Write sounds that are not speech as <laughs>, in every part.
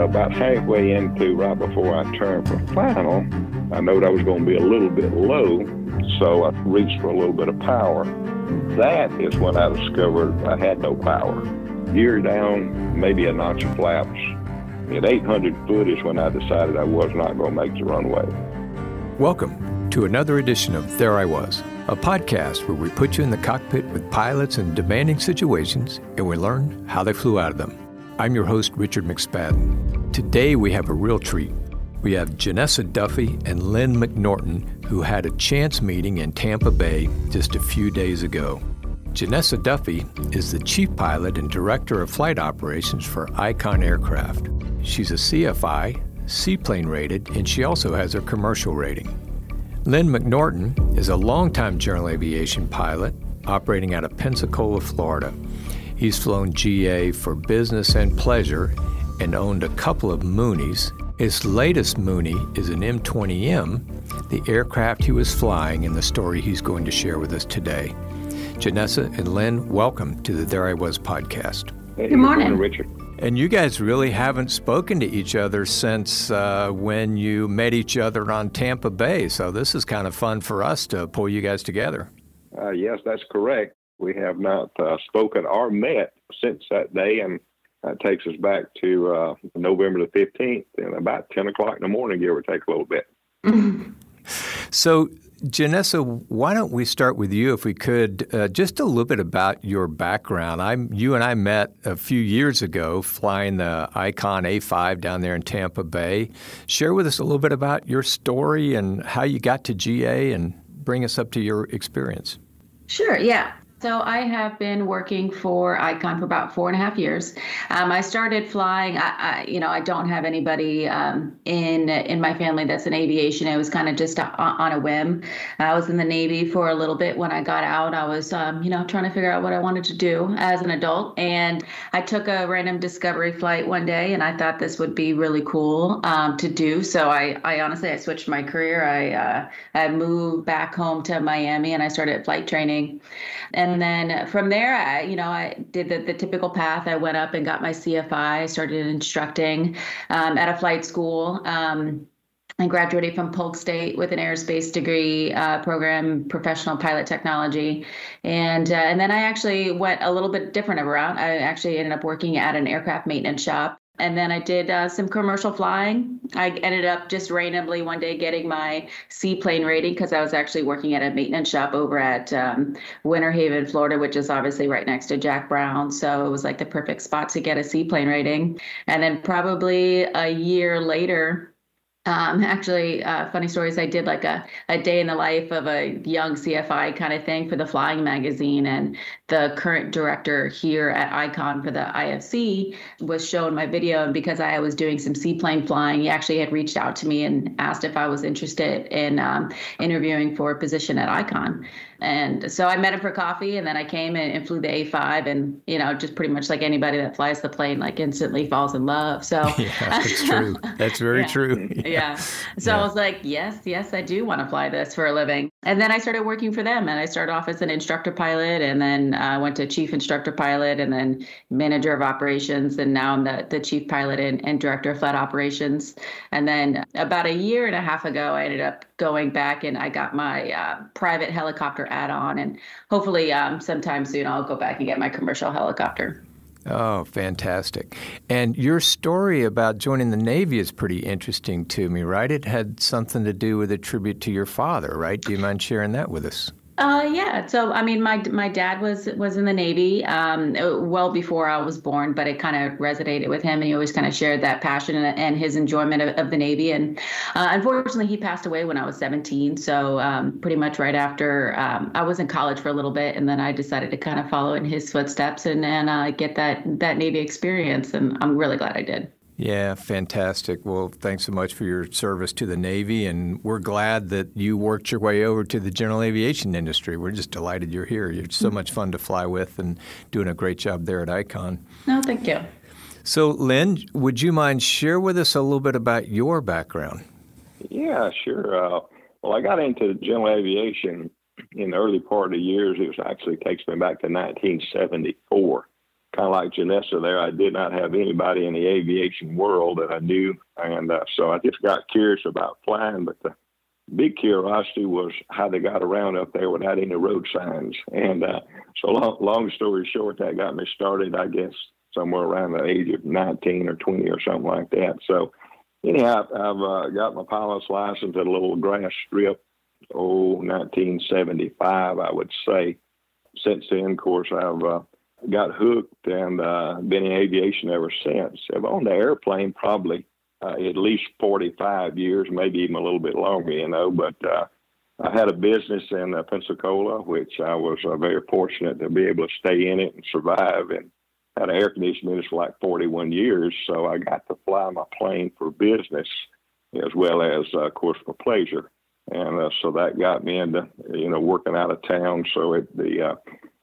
about halfway into right before I turned for final, I knowed I was going to be a little bit low, so I reached for a little bit of power. That is when I discovered I had no power. Gear down, maybe a notch of flaps. At 800 foot is when I decided I was not going to make the runway. Welcome to another edition of There I Was, a podcast where we put you in the cockpit with pilots in demanding situations and we learn how they flew out of them. I'm your host, Richard McSpadden. Today we have a real treat. We have Janessa Duffy and Lynn McNorton, who had a chance meeting in Tampa Bay just a few days ago. Janessa Duffy is the chief pilot and director of flight operations for Icon Aircraft. She's a CFI, seaplane rated, and she also has her commercial rating. Lynn McNorton is a longtime general aviation pilot operating out of Pensacola, Florida. He's flown GA for business and pleasure and owned a couple of Mooneys. His latest Mooney is an M20M, the aircraft he was flying in the story he's going to share with us today. Janessa and Lynn, welcome to the There I Was podcast. Hey, Good morning. Richard. And you guys really haven't spoken to each other since uh, when you met each other on Tampa Bay. So this is kind of fun for us to pull you guys together. Uh, yes, that's correct. We have not uh, spoken or met since that day, and that takes us back to uh, November the 15th and about 10 o'clock in the morning, give or take a little bit. <laughs> So, Janessa, why don't we start with you, if we could, uh, just a little bit about your background. I'm, you and I met a few years ago flying the Icon A5 down there in Tampa Bay. Share with us a little bit about your story and how you got to GA and bring us up to your experience. Sure, yeah. So I have been working for Icon for about four and a half years. Um, I started flying. I, I, you know, I don't have anybody um, in in my family that's in aviation. It was kind of just a, on a whim. I was in the Navy for a little bit. When I got out, I was, um, you know, trying to figure out what I wanted to do as an adult. And I took a random discovery flight one day, and I thought this would be really cool um, to do. So I, I honestly, I switched my career. I, uh, I moved back home to Miami, and I started flight training. And and then from there, I, you know, I did the, the typical path. I went up and got my CFI, started instructing um, at a flight school. Um, and graduated from Polk State with an aerospace degree uh, program, professional pilot technology, and uh, and then I actually went a little bit different around. I actually ended up working at an aircraft maintenance shop and then I did uh, some commercial flying. I ended up just randomly one day getting my seaplane rating because I was actually working at a maintenance shop over at um, Winter Haven, Florida, which is obviously right next to Jack Brown. So it was like the perfect spot to get a seaplane rating. And then probably a year later, um, <laughs> actually, uh, funny stories. I did like a, a day in the life of a young CFI kind of thing for the Flying Magazine, and the current director here at Icon for the IFC was shown my video. And because I was doing some seaplane flying, he actually had reached out to me and asked if I was interested in um, interviewing for a position at Icon. And so I met him for coffee, and then I came and, and, flew the A5, and you know, just pretty much like anybody that flies the plane, like instantly falls in love. So <laughs> yeah, that's <laughs> true. That's very yeah. true. <laughs> Yeah. yeah. So. I was like, yes, yes, I do want to fly this for a living. And then I started working for them, and I started off as an instructor pilot, and then uh, went to chief instructor pilot, and then manager of operations, and now I'm the the chief pilot and, and director of flight operations. And then about a year and a half ago, I ended up going back and I got my uh, private helicopter add-on, and hopefully um, sometime soon I'll go back and get my commercial helicopter. Oh, fantastic. And your story about joining the Navy is pretty interesting to me, right? It had something to do with a tribute to your father, right? Do you mind sharing that with us? Uh, yeah. So, I mean, my my dad was was in the Navy, um, well before I was born, but it kind of resonated with him, and he always kind of shared that passion and, and his enjoyment of, of the Navy. And uh, unfortunately, he passed away when I was 17. So, um, pretty much right after um, I was in college for a little bit, and then I decided to kind of follow in his footsteps and and uh, get that that Navy experience. And I'm really glad I did. Yeah, fantastic. Well, thanks so much for your service to the Navy, and we're glad that you worked your way over to the general aviation industry. We're just delighted you're here. You're so much fun to fly with and doing a great job there at Icon. No, thank you. So, Lynn, would you mind share with us a little bit about your background? Yeah, sure. Uh, well, I got into general aviation in the early part of the years. It was actually takes me back to 1974 kind of like Janessa there, I did not have anybody in the aviation world that I knew. And uh, so I just got curious about flying. But the big curiosity was how they got around up there without any road signs. And uh, so, long, long story short, that got me started, I guess, somewhere around the age of 19 or 20 or something like that. So, anyhow, I've uh, got my pilot's license at a little grass strip, oh, 1975, I would say. Since then, of course, I've uh, got hooked and uh, been in aviation ever since. I've owned an airplane probably uh, at least 45 years, maybe even a little bit longer, you know. But uh, I had a business in uh, Pensacola, which I was uh, very fortunate to be able to stay in it and survive. And had an air conditioning business for like 41 years, so I got to fly my plane for business as well as, uh, of course, for pleasure and uh, so that got me into you know working out of town. So it, the uh,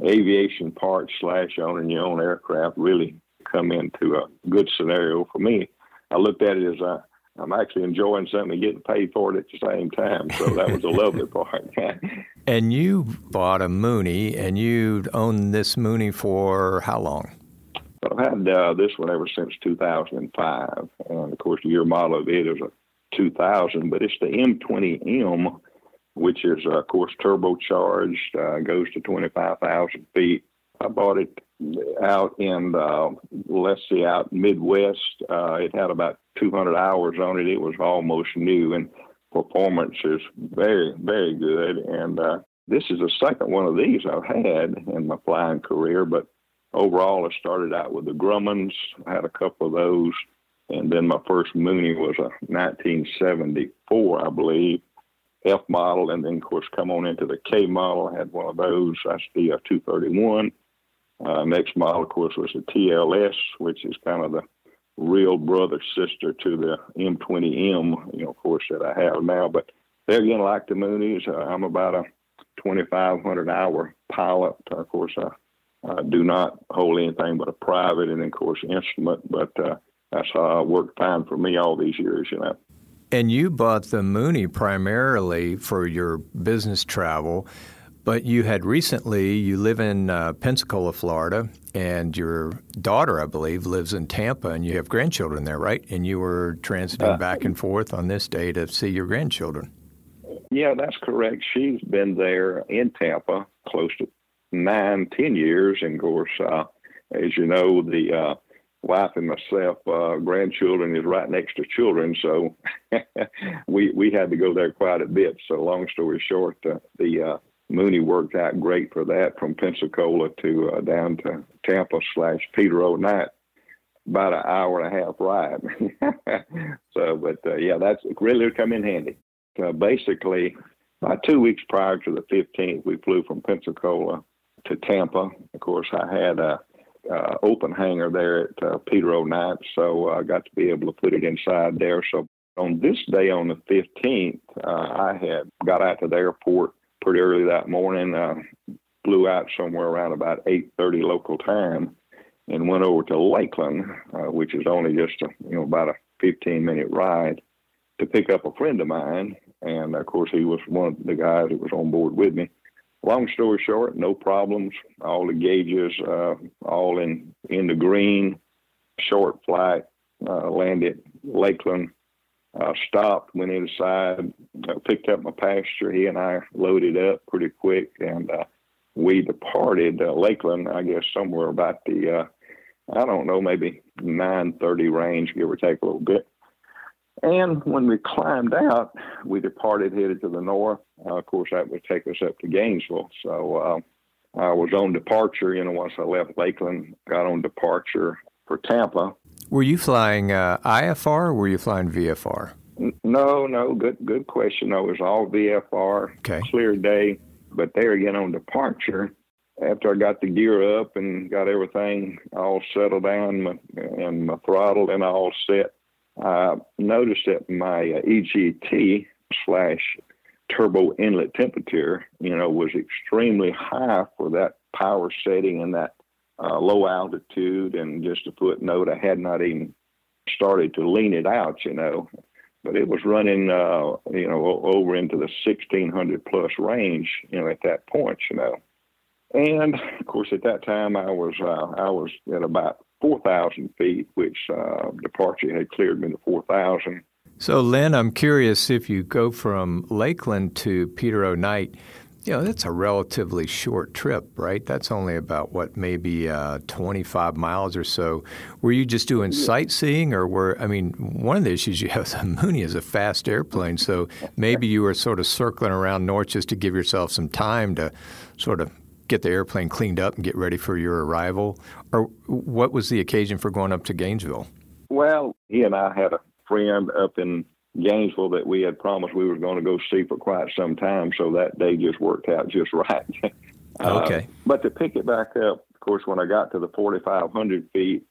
aviation part slash owning your own aircraft really come into a good scenario for me. I looked at it as I, I'm actually enjoying something and getting paid for it at the same time. So that was a lovely <laughs> part. and you bought a Mooney, and you owned this Mooney for how long? I've had uh, this one ever since 2005, and of course, the year model of it is a 2000, but it's the M20M, which is, uh, of course, turbocharged, uh, goes to 25,000 feet. I bought it out in, uh, let's see, out Midwest. It had about 200 hours on it. It was almost new, and performance is very, very good. And this is the second one of these I've had in my flying career, but overall, I started out with the Grummans. I had a couple of those. And then my first Mooney was a 1974, I believe, F model. And then, of course, come on into the K model. I had one of those. That's the uh, 231. Uh, next model, of course, was the TLS, which is kind of the real brother sister to the M20M, you know, of course, that I have now. But there again, like the Mooneys, uh, I'm about a 2,500 hour pilot. of course, I, I do not hold anything but a private and, of course, instrument. But uh, that's how it worked fine for me all these years, you know. And you bought the Mooney primarily for your business travel, but you had recently, you live in uh, Pensacola, Florida, and your daughter, I believe, lives in Tampa, and you have grandchildren there, right? And you were transiting uh, back and forth on this day to see your grandchildren. Yeah, that's correct. She's been there in Tampa close to nine, ten years. And of course, uh, as you know, the uh, wife and myself, uh, grandchildren is right next to children, so <laughs> we we had to go there quite a bit. So long story short, uh, the uh, Mooney worked out great for that from Pensacola to uh, down to Tampa slash Peter Knight, about an hour and a half ride. <laughs> so, but uh, yeah, that's really come in handy. Uh, basically, about two weeks prior to the 15th, we flew from Pensacola to Tampa. Of course, I had a uh, open hangar there at uh, Peter Knight, so I got to be able to put it inside there. So on this day, on the 15th, uh, I had got out to the airport pretty early that morning. Uh, flew out somewhere around about 8:30 local time, and went over to Lakeland, uh, which is only just a, you know about a 15 minute ride, to pick up a friend of mine. And of course, he was one of the guys that was on board with me long story short, no problems. All the gauges, uh, all in in the green. Short flight, uh, landed Lakeland, uh, stopped, went inside, uh, picked up my passenger. He and I loaded up pretty quick, and uh, we departed uh, Lakeland. I guess somewhere about the I don't know, maybe 9:30 range, give or take a little bit. And when we climbed out, we departed headed to the north. Uh, of course, that would take us up to Gainesville. So uh, I was on departure. You know, once I left Lakeland, got on departure for Tampa. Were you flying uh, IFR or were you flying VFR? No, no, good, good question. No, it was all VFR, okay. clear day. But there again on departure, after I got the gear up and got everything all settled down and my throttle and all set, I noticed that my uh, EGT slash turbo inlet temperature, you know, was extremely high for that power setting and that uh, low altitude. And just a footnote, I had not even started to lean it out, you know, but it was running, uh, you know, over into the 1600 plus range, you know, at that point, you know. And of course, at that time, I was uh, I was at about 4,000 feet, which uh, departure had cleared me to 4,000. So, Lynn, I'm curious if you go from Lakeland to Peter O. Knight, you know, that's a relatively short trip, right? That's only about what, maybe uh, 25 miles or so. Were you just doing yeah. sightseeing, or were, I mean, one of the issues you have <laughs> the Mooney is a fast airplane, so maybe you were sort of circling around north just to give yourself some time to sort of get the airplane cleaned up and get ready for your arrival? Or what was the occasion for going up to Gainesville? Well, he and I had a friend up in Gainesville that we had promised we were going to go see for quite some time, so that day just worked out just <laughs> right. Uh, okay. Uh, but to pick it back up, of course, when I got to the 4,500 feet,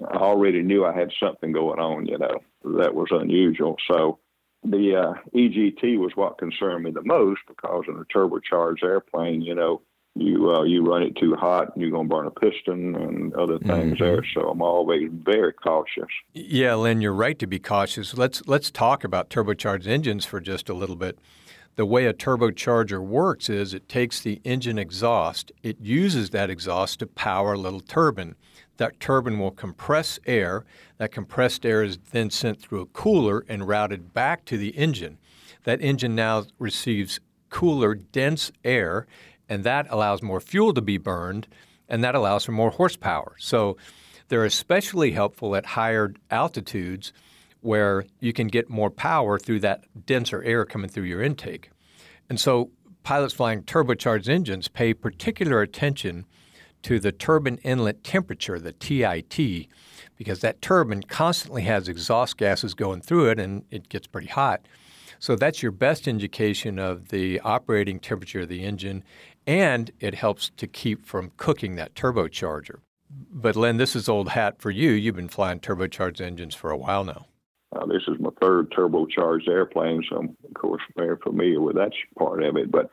I already knew I had something going on, you know, that was unusual. So the uh, EGT was what concerned me the most because in a turbocharged airplane, you know, you uh, you run it too hot, you're gonna burn a piston and other things mm-hmm. there. So I'm always very cautious. Yeah, Lynn, you're right to be cautious. Let's let's talk about turbocharged engines for just a little bit. The way a turbocharger works is it takes the engine exhaust, it uses that exhaust to power a little turbine. That turbine will compress air. That compressed air is then sent through a cooler and routed back to the engine. That engine now receives cooler, dense air and that allows more fuel to be burned, and that allows for more horsepower. So they're especially helpful at higher altitudes where you can get more power through that denser air coming through your intake. And so pilots flying turbocharged engines pay particular attention to the turbine inlet temperature, the TIT, because that turbine constantly has exhaust gases going through it and it gets pretty hot. So that's your best indication of the operating temperature of the engine and it helps to keep from cooking that turbocharger. But Len, this is old hat for you. You've been flying turbocharged engines for a while now. Uh, this is my third turbocharged airplane, so I'm of course very familiar with that part of it. But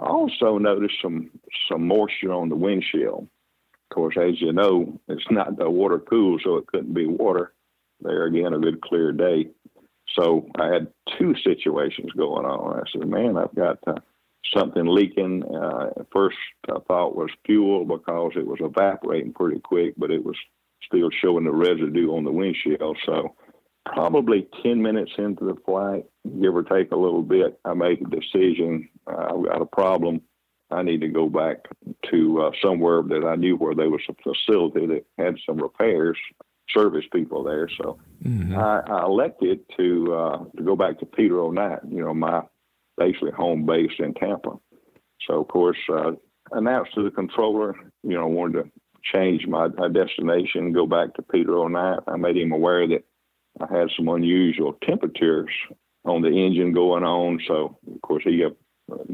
I also noticed some some moisture on the windshield. Of course, as you know, it's not the water cool, so it couldn't be water. There again, a good clear day. So I had two situations going on. I said, "Man, I've got." Uh, something leaking. Uh, first, I thought was fuel because it was evaporating pretty quick, but it was still showing the residue on the windshield. So, probably 10 minutes into the flight, give or take a little bit, I made a decision. Uh, I've got a problem. I need to go back to uh, somewhere that I knew where there was a facility that had some repairs, service people there. So mm-hmm. I, I, elected to uh, to go back to Peter O. Knight. You know, my basically home base in Tampa. So, of course, uh, announced to the controller, you know, wanted to change my, my destination, go back to Peter O. Knight. I made him aware that I had some unusual temperatures on the engine going on. So, of course, he uh,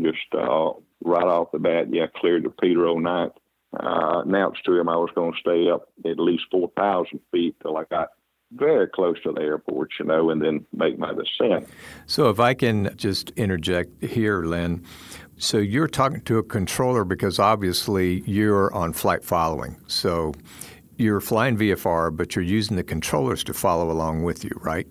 just uh, right off the bat, yeah, cleared to Peter O. Knight. Uh, announced to him I was going to stay up at least 4,000 feet till I got very close to the airport, you know, and then make my descent. So, if I can just interject here, Lynn. So, you're talking to a controller because obviously you're on flight following. So, you're flying VFR, but you're using the controllers to follow along with you, right?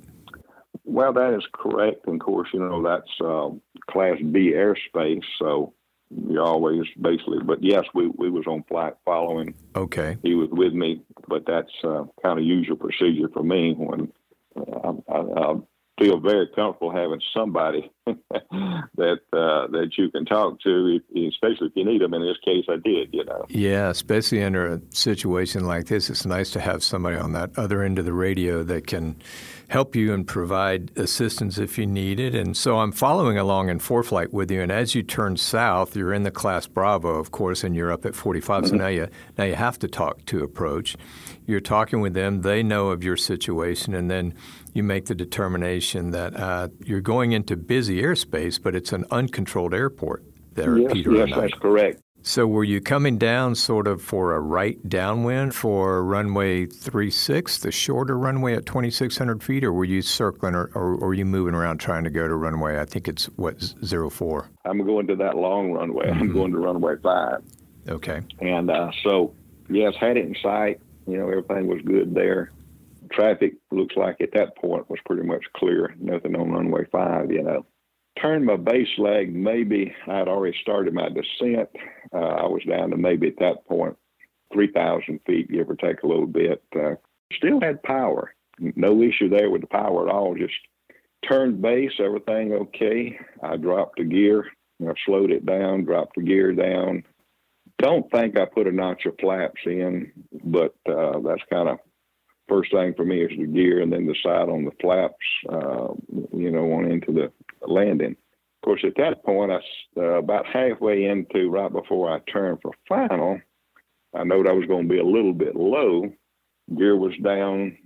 Well, that is correct. And of course, you know, that's uh, Class B airspace. So, you always basically. But yes, we we was on flight following. Okay. He was with me, but that's uh, kind of usual procedure for me when uh, I, I, I, feel very comfortable having somebody <laughs> that uh, that you can talk to, especially if you need them. In this case, I did. You know. Yeah, especially under a situation like this, it's nice to have somebody on that other end of the radio that can help you and provide assistance if you need it. And so I'm following along in ForeFlight with you. And as you turn south, you're in the class Bravo, of course, and you're up at 45. Mm-hmm. So now you now you have to talk to approach. You're talking with them. They know of your situation, and then you make the determination that uh, you're going into busy airspace, but it's an uncontrolled airport there yes, Peter. Yes, that's correct. So were you coming down sort of for a right downwind for runway 36, the shorter runway at 2,600 feet, or were you circling or, or, or, were you moving around trying to go to runway, I think it's, what, 04? I'm going to that long runway. Mm-hmm. I'm going to runway 5. Okay. And uh, so, yes, had it in sight. You know, everything was good there. Traffic looks like at that point was pretty much clear. Nothing on runway 5, you know turned my base leg, maybe I'd already started my descent. Uh, I was down to maybe at that point 3,000 feet, give or take a little bit. Uh, still had power. No issue there with the power at all. Just turned base, everything okay. I dropped the gear. I slowed it down, dropped the gear down. Don't think I put a notch of flaps in, but uh, that's kind of first thing for me is the gear and then the side on the flaps, uh, you know, on into the landing. Of course, at that point, I uh, about halfway into right before I turned for final, I knowed I was going to be a little bit low. Gear was down,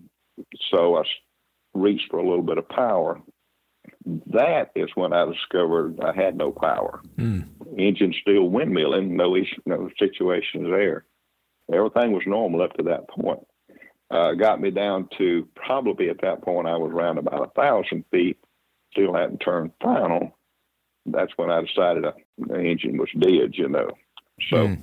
so I reached for a little bit of power. That is when I discovered I had no power. Mm. Engine still windmilling, no issue, no situations there. Everything was normal up to that point. Uh, got me down to probably at that point I was around about a thousand feet still hadn't turned final, that's when I decided the engine was dead, you know. So mm.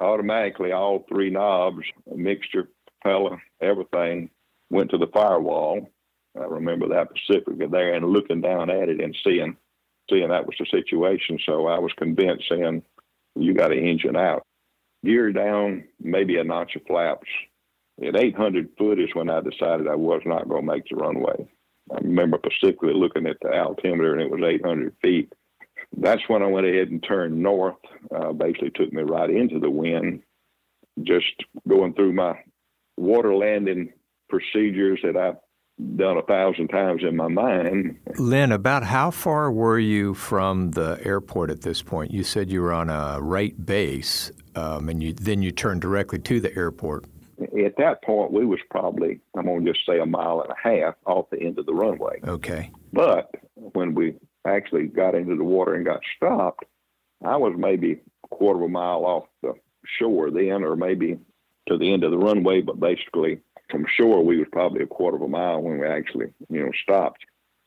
automatically, all three knobs, mixture, propeller, everything went to the firewall. I remember that specifically there and looking down at it and seeing seeing that was the situation. So I was convinced saying, you got an engine out. Gear down, maybe a notch of flaps. At 800 foot is when I decided I was not going to make the runway. I remember specifically looking at the altimeter and it was 800 feet. That's when I went ahead and turned north. Uh, basically, took me right into the wind. Just going through my water landing procedures that I've done a thousand times in my mind. Lynn, about how far were you from the airport at this point? You said you were on a right base, um, and you, then you turned directly to the airport at that point, we was probably, I'm going to just say a mile and a half off the end of the runway. Okay. But when we actually got into the water and got stopped, I was maybe a quarter of a mile off the shore then, or maybe to the end of the runway. But basically, from shore, we was probably a quarter of a mile when we actually, you know, stopped.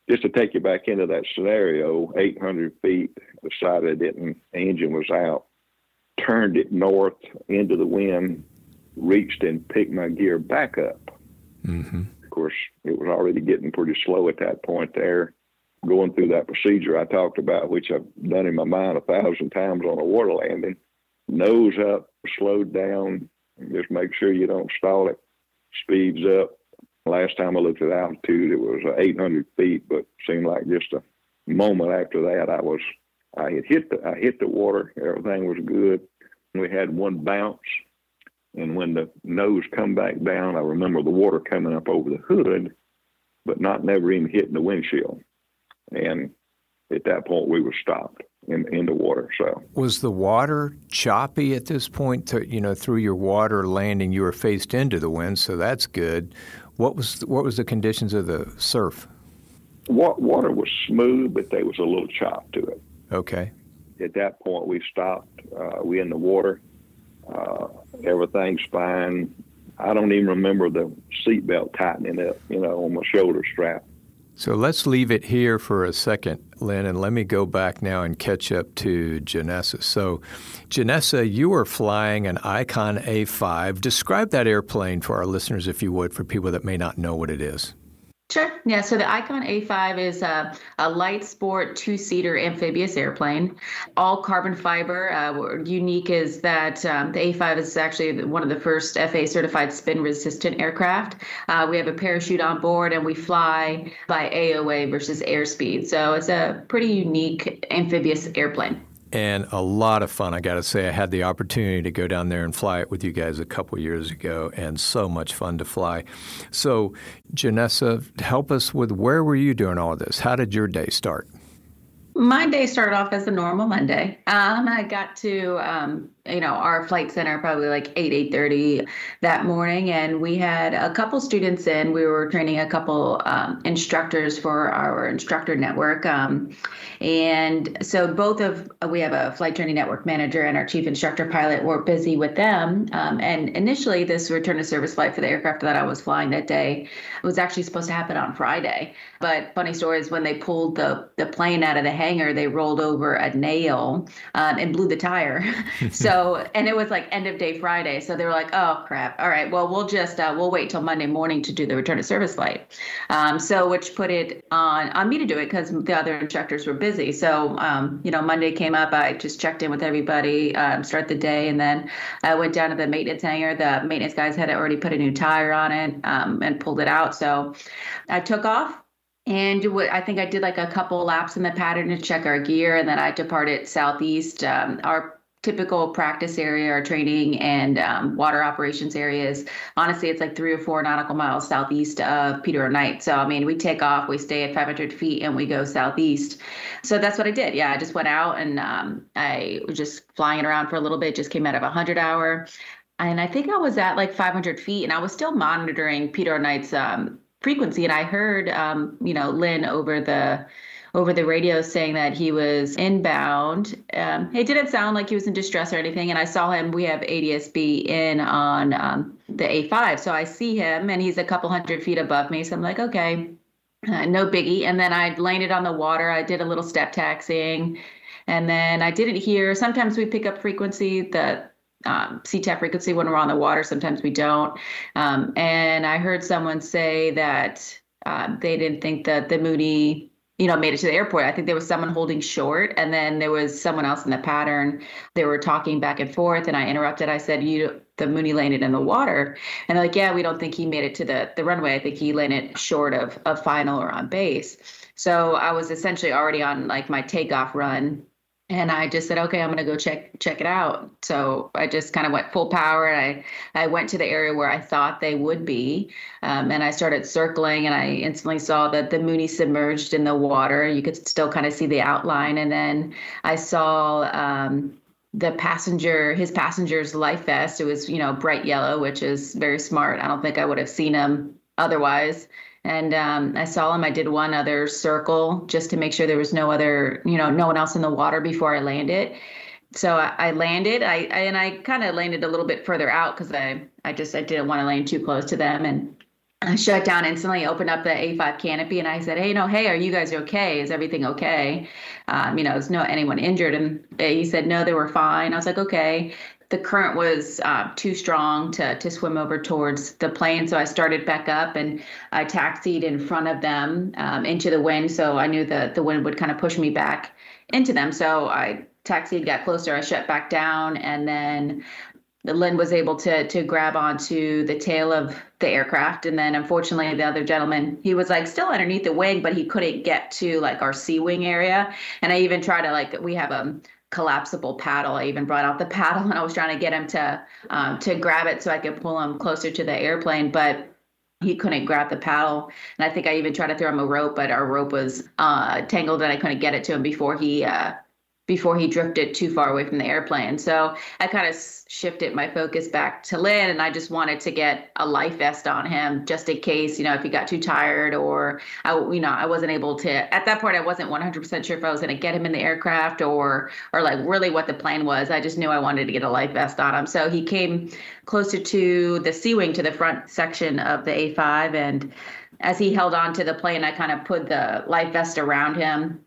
Just to take you back into that scenario, 800 feet, decided it and the engine was out, turned it north into the wind, reached and picked my gear back up. Mm-hmm. Of course, it was already getting pretty slow at that point there. Going through that procedure I talked about, which I've done in my mind a thousand times on a water landing, nose up, slowed down, just make sure you don't stall it, speeds up. Last time I looked at altitude, it was 800 feet, but seemed like just a moment after that, I was, I had hit the, I hit the water. Everything was good. We had one bounce and when the nose come back down, I remember the water coming up over the hood, but not never even hitting the windshield. And at that point, we were stopped in in the water. So was the water choppy at this point? To, you know, through your water landing, you were faced into the wind, so that's good. What was what was the conditions of the surf? Water was smooth, but there was a little chop to it. Okay. At that point, we stopped. Uh, we in the water. Uh, everything's fine. I don't even remember the seatbelt tightening up, you know, on my shoulder strap. So let's leave it here for a second, Lynn, and let me go back now and catch up to Janessa. So, Janessa, you were flying an Icon A5. Describe that airplane for our listeners, if you would, for people that may not know what it is. Sure. Yeah. So the Icon A5 is a, a light sport two seater amphibious airplane, all carbon fiber. Uh, unique is that um, the A5 is actually one of the first FAA certified spin resistant aircraft. Uh, we have a parachute on board and we fly by AOA versus airspeed. So it's a pretty unique amphibious airplane and a lot of fun. I got to say, I had the opportunity to go down there and fly it with you guys a couple years ago, and so much fun to fly. So, Janessa, help us with where were you doing all this? How did your day start? My day started off as a normal Monday. Um, I got to um, you know our flight center probably like 8 8.30 that morning and we had a couple students in. We were training a couple um, instructors for our instructor network um, and so both of we have a flight training network manager and our chief instructor pilot were busy with them um, and initially this return to service flight for the aircraft that i was flying that day was actually supposed to happen on friday. But funny story is when they pulled the, the plane out of the hangar they rolled over a nail um, and blew the tire. <laughs> So and it was like end of day Friday. So they were like, oh crap. All right. Well, we'll just uh, we'll wait till Monday morning to do the return to service flight. Um, so which put it on on me to do it because the other instructors were busy. So um, you know, Monday came up. I just checked in with everybody, um, start the day, and then I went down to the maintenance hangar. The maintenance guys had already put a new tire on it um, and pulled it out. So I took off and I think I did like a couple laps in the pattern to check our gear, and then I departed southeast. Um, our typical practice area or training and um, water operations areas. Honestly, it's like three or four nautical miles southeast of Peter O. Knight. So, I mean, we take off, we stay at 500 feet, and we go southeast. So that's what I did. Yeah, I just went out and um, I was just flying around for a little bit, just came out of a 100 hour. And I think I was at like 500 feet, and I was still monitoring Peter O. Knight's um, frequency. And I heard, um, you know, Lynn over the over the radio saying that he was inbound. Um, it didn't sound like he was in distress or anything. And I saw him, we have ADSB in on um, the A5. So I see him and he's a couple hundred feet above me. So I'm like, okay, uh, no biggie. And then I landed on the water. I did a little step taxiing. And then I didn't hear, sometimes we pick up frequency, the um, CTAF frequency when we're on the water. Sometimes we don't. Um, and I heard someone say that uh, they didn't think that the Mooney you know, made it to the airport. I think there was someone holding short, and then there was someone else in the pattern. They were talking back and forth, and I interrupted. I said, "You, the Mooney landed in the water," and they're like, "Yeah, we don't think he made it to the the runway. I think he landed short of of final or on base." So I was essentially already on like my takeoff run and I just said, okay, I'm gonna go check check it out. So I just kind of went full power. and I I went to the area where I thought they would be, um, and I started circling, and I instantly saw that the Mooney submerged in the water. You could still kind of see the outline, and then I saw. Um, the passenger his passenger's life vest it was you know bright yellow which is very smart i don't think i would have seen him otherwise and um, I saw him. I did one other circle just to make sure there was no other, you know, no one else in the water before I landed. So I, I landed. I, I and I kind of landed a little bit further out because I I just I didn't want to land too close to them and. I shut down instantly, opened up the A5 canopy, and I said, "Hey, no, hey, are you guys okay? Is everything okay? Um, you know, is no anyone injured?" And he said, "No, they were fine." I was like, "Okay." The current was uh, too strong to, to swim over towards the plane. So I started back up and I taxied in front of them um, into the wind. So I knew that the wind would kind of push me back into them. So I taxied, got closer, I shut back down, and then Lynn was able to to grab onto the tail of the aircraft, and then unfortunately the other gentleman he was like still underneath the wing, but he couldn't get to like our Seawing area. And I even tried to like we have a collapsible paddle. I even brought out the <laughs> paddle and I was trying to get him to um, to grab it so I could pull him closer to the airplane, but he couldn't grab the paddle. And I think I even tried to throw him a rope, but our rope was uh, tangled and I couldn't get it to him before he uh, before he drifted too far away from the airplane. So I kind of shifted my focus back to Lynn and I just wanted to get a life vest on him just in case, you know, if he got too tired or I, you know, I wasn't able to, at that point, I wasn't 100% sure if I was going to get him in the aircraft or, or like really what the plan was. I just knew I wanted to get a life vest on him. So he came closer to the Seawing to the front section of the A5 and as he held on to the plane, I kind of put the life vest around him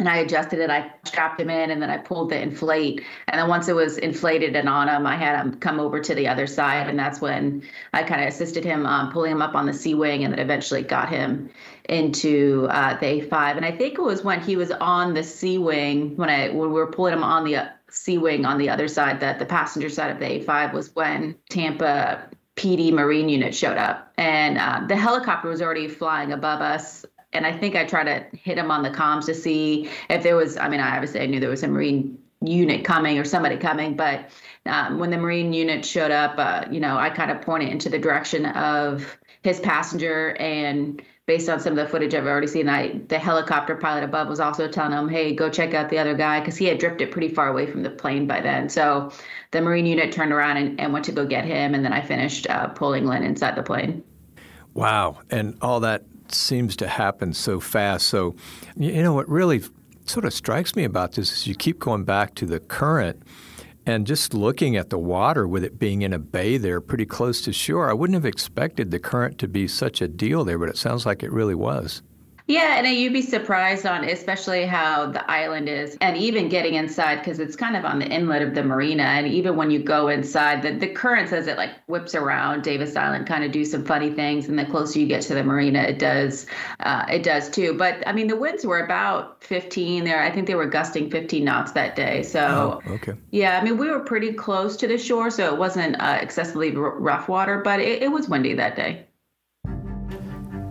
and I adjusted it. I strapped him in and then I pulled the inflate. And then once it was inflated and on him, I had him come over to the other side. And that's when I kind of assisted him um, pulling him up on the Seawing and then eventually got him into uh, the A5. And I think it was when he was on the Seawing, when, I, when we were pulling him on the uh, Seawing on the other side, that the passenger side of the A5 was when Tampa PD Marine unit showed up. And uh, the helicopter was already flying above us and I think I tried to hit him on the comms to see if there was. I mean, I obviously I knew there was a Marine unit coming or somebody coming, but um, when the Marine unit showed up, uh, you know, I kind of pointed into the direction of his passenger and based on some of the footage I've already seen, I the helicopter pilot above was also telling him, "Hey, go check out the other guy," because he had drifted pretty far away from the plane by then. So the Marine unit turned around and, and went to go get him, and then I finished uh, pulling Lynn inside the plane. Wow, and all that seems to happen so fast. So, you know, what really sort of strikes me about this is you keep going back to the current and just looking at the water with it being in a bay there pretty close to shore. I wouldn't have expected the current to be such a deal there, but it sounds like it really was. Yeah, and you'd be surprised on especially how the island is, and even getting inside because it's kind of on the inlet of the marina. And even when you go inside, the, the currents as it like whips around Davis Island kind of do some funny things. And the closer you get to the marina, it does, uh, it does too. But I mean, the winds were about 15 there. I think they were gusting 15 knots that day. So oh, okay, yeah, I mean, we were pretty close to the shore, so it wasn't uh, excessively r- rough water, but it, it was windy that day.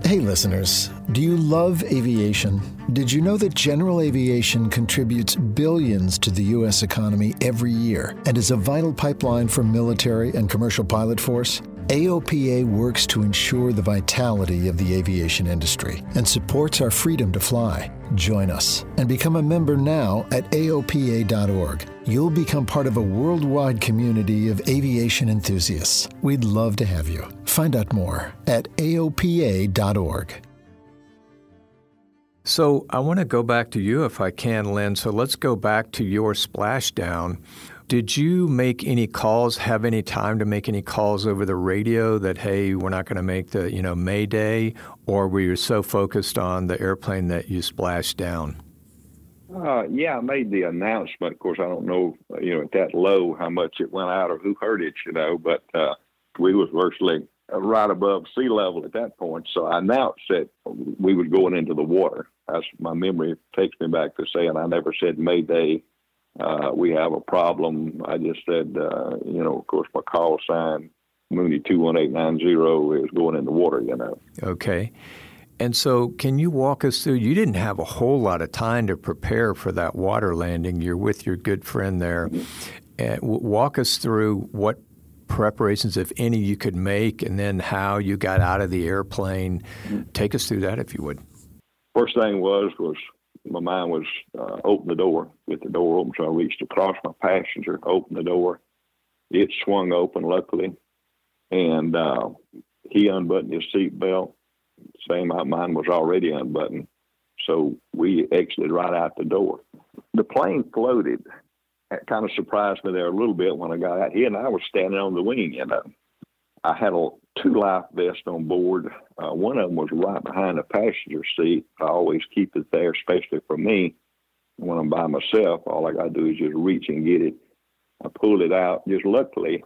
Hey, listeners, do you love aviation? Did you know that general aviation contributes billions to the U.S. economy every year and is a vital pipeline for military and commercial pilot force? AOPA works to ensure the vitality of the aviation industry and supports our freedom to fly. Join us and become a member now at AOPA.org. You'll become part of a worldwide community of aviation enthusiasts. We'd love to have you. Find out more at AOPA.org. So I want to go back to you if I can, Lynn. So let's go back to your splashdown. Did you make any calls, have any time to make any calls over the radio that, hey, we're not going to make the, you know, Mayday, or were you so focused on the airplane that you splashed down? Uh, yeah, I made the announcement. Of course, I don't know, you know, at that low how much it went out or who heard it, you know, but uh, we was virtually right above sea level at that point. So I announced that we were going into the water. That's my memory takes me back to saying I never said Mayday uh, we have a problem. I just said, uh, you know, of course, my call sign, Mooney 21890, is going in the water, you know. Okay. And so, can you walk us through? You didn't have a whole lot of time to prepare for that water landing. You're with your good friend there. Mm-hmm. And walk us through what preparations, if any, you could make, and then how you got out of the airplane. Take us through that, if you would. First thing was was my mind was uh, open the door, get the door open. So I reached across my passenger, opened the door. It swung open, luckily, and uh, he unbuttoned his seatbelt. Same, mine was already unbuttoned. So we exited right out the door. The plane floated. Kind of surprised me there a little bit when I got out. He and I were standing on the wing, you know. I had a two life vests on board. Uh, one of them was right behind the passenger seat. I always keep it there, especially for me when I'm by myself. All I got to do is just reach and get it. I pulled it out. Just luckily,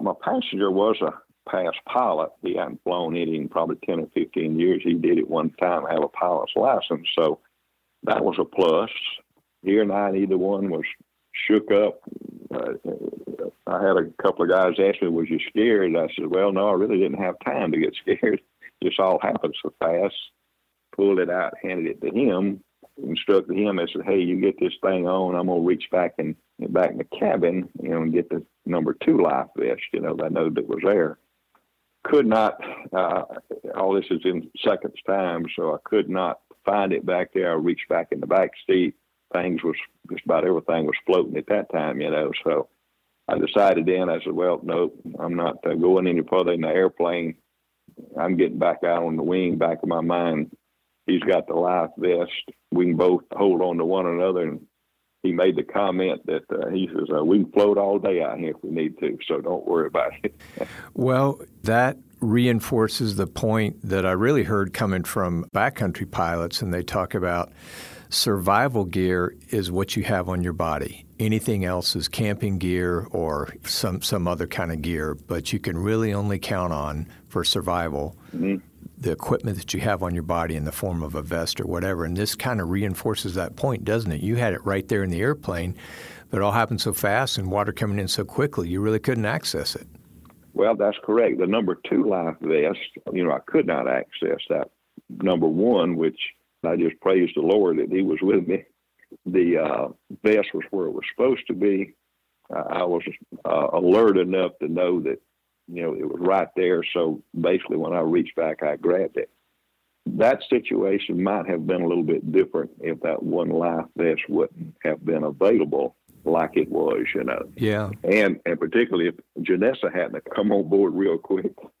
my passenger was a past pilot. He hadn't flown any in probably 10 or 15 years. He did it one time, have a pilot's license. So that was a plus. Here and I, neither one was shook up. I had a couple of guys ask me, "Was you scared?" I said, "Well, no, I really didn't have time to get <laughs> scared. This all happened so fast." Pulled it out, handed it to him, instructed him. I said, "Hey, you get this thing on. I'm gonna reach back and back in the cabin, you know, and get the number two life vest. You know, I know that was there. Could not. Uh, all this is in seconds time, so I could not find it back there. I reached back in the back seat. Things was just about everything was floating at that time, you know. So I decided then, I said, well, no, I'm not uh, going any further in the airplane. I'm getting back out on the wing, back of my mind. He's got the life vest. We can both hold on to one another. And he made the comment that uh, he says, uh, we can float all day out here if we need to, so don't worry about it. <laughs> well, that reinforces the point that I really heard coming from backcountry pilots, and they talk about survival gear is what you have on your body. Anything else is camping gear or some, some other kind of gear, but you can really only count on for survival mm-hmm. the equipment that you have on your body in the form of a vest or whatever. And this kind of reinforces that point, doesn't it? You had it right there in the airplane, but it all happened so fast and water coming in so quickly, you really couldn't access it. Well, that's correct. The number two life vest, you know, I could not access that number one, which I just praised the Lord that He was with me. The uh, vest was where it was supposed to be. Uh, I was uh, alert enough to know that, you know, it was right there. So basically, when I reached back, I grabbed it. That situation might have been a little bit different if that one life vest wouldn't have been available like it was, you know. Yeah. And and particularly if Janessa hadn't come on board real quick, <laughs>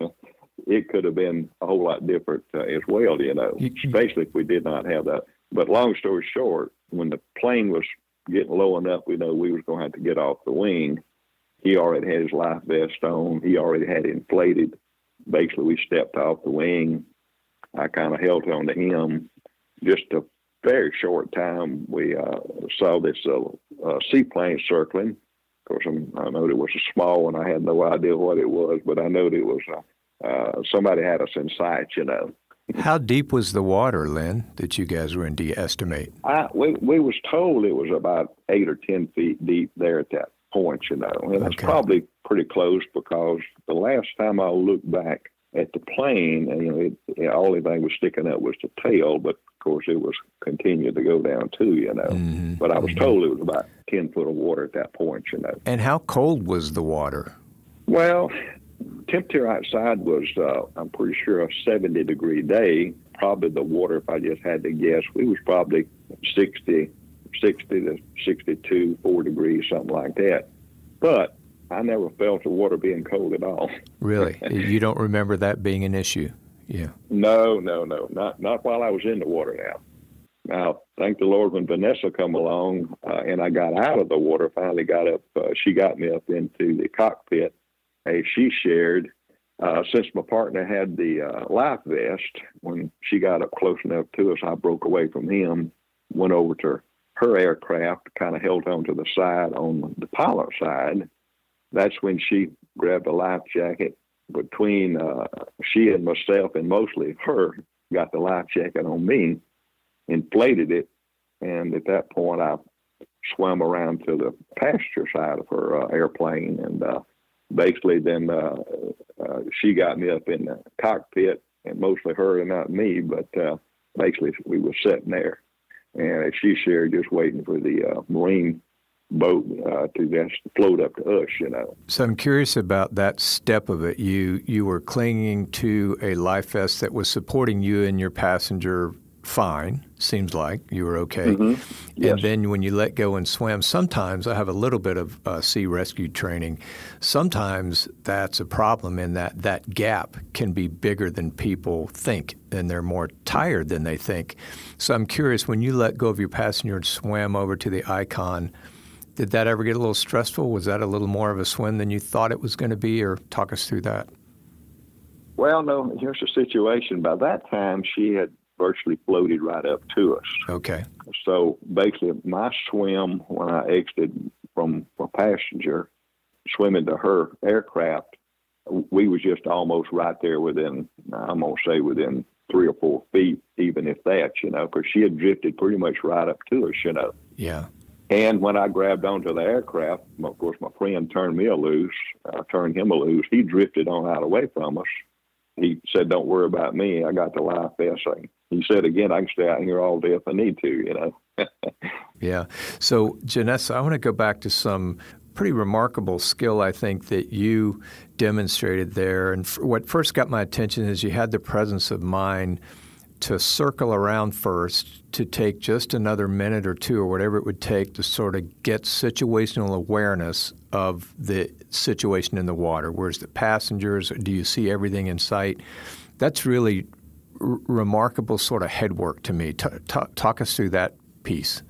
it could have been a whole lot different uh, as well, you know, especially if we did not have that. But long story short, when the plane was getting low enough, we know we was going to have to get off the wing. He already had his life vest on. He already had inflated. Basically, we stepped off the wing. I kind of held on to him. Just a very short time, we uh, saw this uh, uh, seaplane circling. Of course, I'm, i know it was a small one. I had no idea what it was, but I know it was uh, somebody had us in sight, you know. <laughs> How deep was the water, Lynn, that you guys were in? Do you estimate? I, we, we was told it was about eight or ten feet deep there at that point, you know, and okay. it's probably pretty close because the last time I looked back at the plane, and you know, it, the only thing was sticking up was the tail, but of course it was continuing to go down too, you know. Mm-hmm. But I was mm-hmm. told it was about ten foot of water at that point, you know. And how cold was the water? Well, temperature outside was, uh, I'm pretty sure, a 70 degree day. Probably the water, if I just had to guess, we was probably 60, 60 to 62, 4 degrees, something like that. But I never felt the water being cold at all. <laughs> Really? you don't remember that being an issue? Yeah. No, no, no. Not not while I was in the water now. Now, thank the Lord when Janessa come along uh, and I got out of the water, finally got up, uh, she got me up into the cockpit she shared. Uh, since my partner had the uh, life vest, when she got up close enough to us, I broke away from him, went over to her aircraft, kind of held on to the side on the pilot side. That's when she grabbed a life jacket. Between uh, she and myself, and mostly her, got the life jacket on me, inflated it, and at that point, I swam around to the passenger side of her uh, airplane and uh, basically then uh, uh, she got me up in the cockpit and mostly her and not me, but uh, basically we were sitting there and she shared just waiting for the uh, Marine boat uh, to just float up to us, you know. So I'm curious about that step of it. You you were clinging to a life vest that was supporting you and your passenger fine, seems like you were okay. Mm-hmm. Yes. And then when you let go and swim, sometimes I have a little bit of uh, sea rescue training. Sometimes that's a problem in that that gap can be bigger than people think, and they're more tired than they think. So I'm curious when you let go of your passenger and swam over to the icon. Did that ever get a little stressful? Was that a little more of a swim than you thought it was going to be, or talk us through that? Well, no, here's the situation. By that time, she had virtually floated right up to us. Okay. So basically, my swim when I exited from a passenger, swimming to her aircraft, we was just almost right there within, I'm going to say within three or four feet, even if that, you know, because she had drifted pretty much right up to us, you know. Yeah. And when I grabbed onto the aircraft, of course, my friend turned me a loose. I turned him a loose. He drifted on out away from us. He said, "Don't worry about me. I got the life vest he said again, I can stay out here all day if I need to, you know. <laughs> yeah. So, Janessa, I want to go back to some pretty remarkable skill, I think, that you demonstrated there. And f- what first got my attention is you had the presence of mind to circle around first, to take just another minute or two or whatever it would take to sort of get situational awareness of the situation in the water. Where's the passengers? Do you see everything in sight? That's really remarkable sort of headwork to me. T- t- talk us through that piece.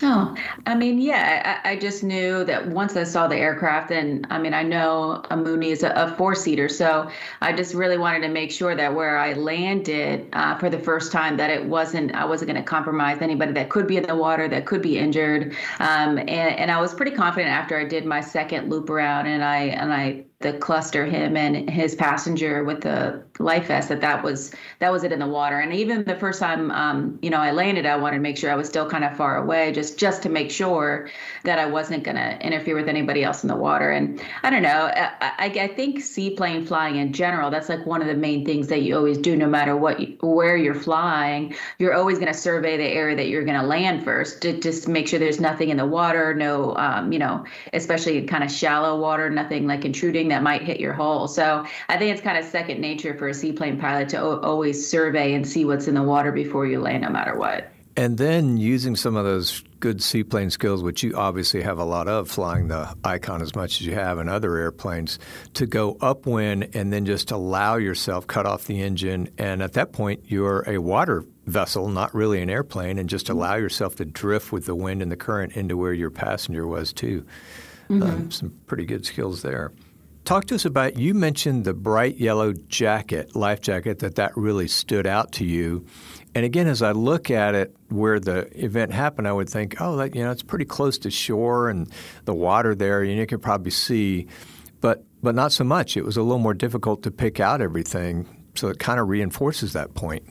Oh, I mean, yeah, I, I, just knew that once I saw the aircraft, and I mean, I know a Mooney is a, a four seater, so I just really wanted to make sure that where I landed uh, for the first time, that it wasn't, I wasn't going to compromise anybody that could be in the water, that could be injured. Um, and, and I was pretty confident after I did my second loop around and I, and I the cluster him and his passenger with the life vest that that was that was it in the water. And even the first time um, you know i landed i wanted to make sure i was still kind of far away just just to make sure that i wasn't going to interfere with anybody else in the water. And i don't know I, I, I, think seaplane flying in general that's like one of the main things that you always do no matter what you, where you're flying you're always going to survey the area that you're going to land first to just make sure there's nothing in the water no um, you know especially kind of shallow water nothing like intruding that might hit your hull. So I think it's kind of second nature for a seaplane pilot to o- always survey and see what's in the water before you land, no matter what. And then using some of those good seaplane skills, which you obviously have a lot of flying the Icon as much as you have in other airplanes, to go upwind and then just allow yourself cut off the engine. And at that point, you're a water vessel, not really an airplane, and just allow yourself to drift with the wind and the current into where your passenger was too. Mm-hmm. Um, some pretty good skills there. Talk to us about you mentioned the bright yellow jacket, life jacket, that that really stood out to you. And again, as I look at it, where the event happened, I would think, oh, that, you know, it's pretty close to shore and the water there, and you could probably see, but but not so much. It was a little more difficult to pick out everything, so it kind of reinforces that point.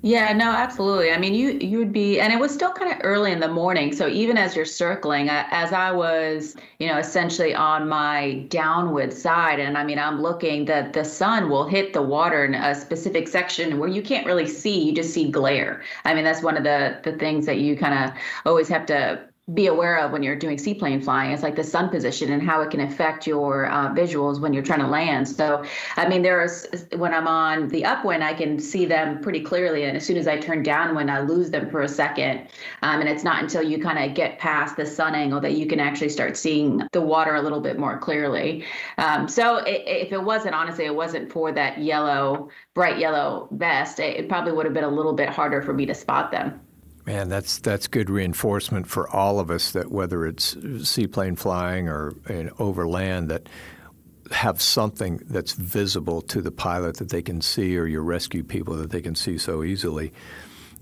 Yeah, no, absolutely. I mean, you you would be, and it was still kind of early in the morning. So even as you're circling, uh, as I was, you know, essentially on my downward side, and I mean, I'm looking that the sun will hit the water in a specific section where you can't really see. You just see glare. I mean, that's one of the the things that you kind of always have to be aware of when you're doing seaplane flying. It's like the sun position and how it can affect your uh, visuals when you're trying to land. So, I mean, there's when I'm on the upwind, I can see them pretty clearly, and as soon as I turn downwind, I lose them for a second. Um, and it's not until you kind of get past the sun angle that you can actually start seeing the water a little bit more clearly. Um, so, it, if it wasn't honestly, it wasn't for that yellow, bright yellow vest, it, it probably would have been a little bit harder for me to spot them. Man, that's that's good reinforcement for all of us that whether it's seaplane flying or you over land that have something that's visible to the pilot that they can see or your rescue people that they can see so easily.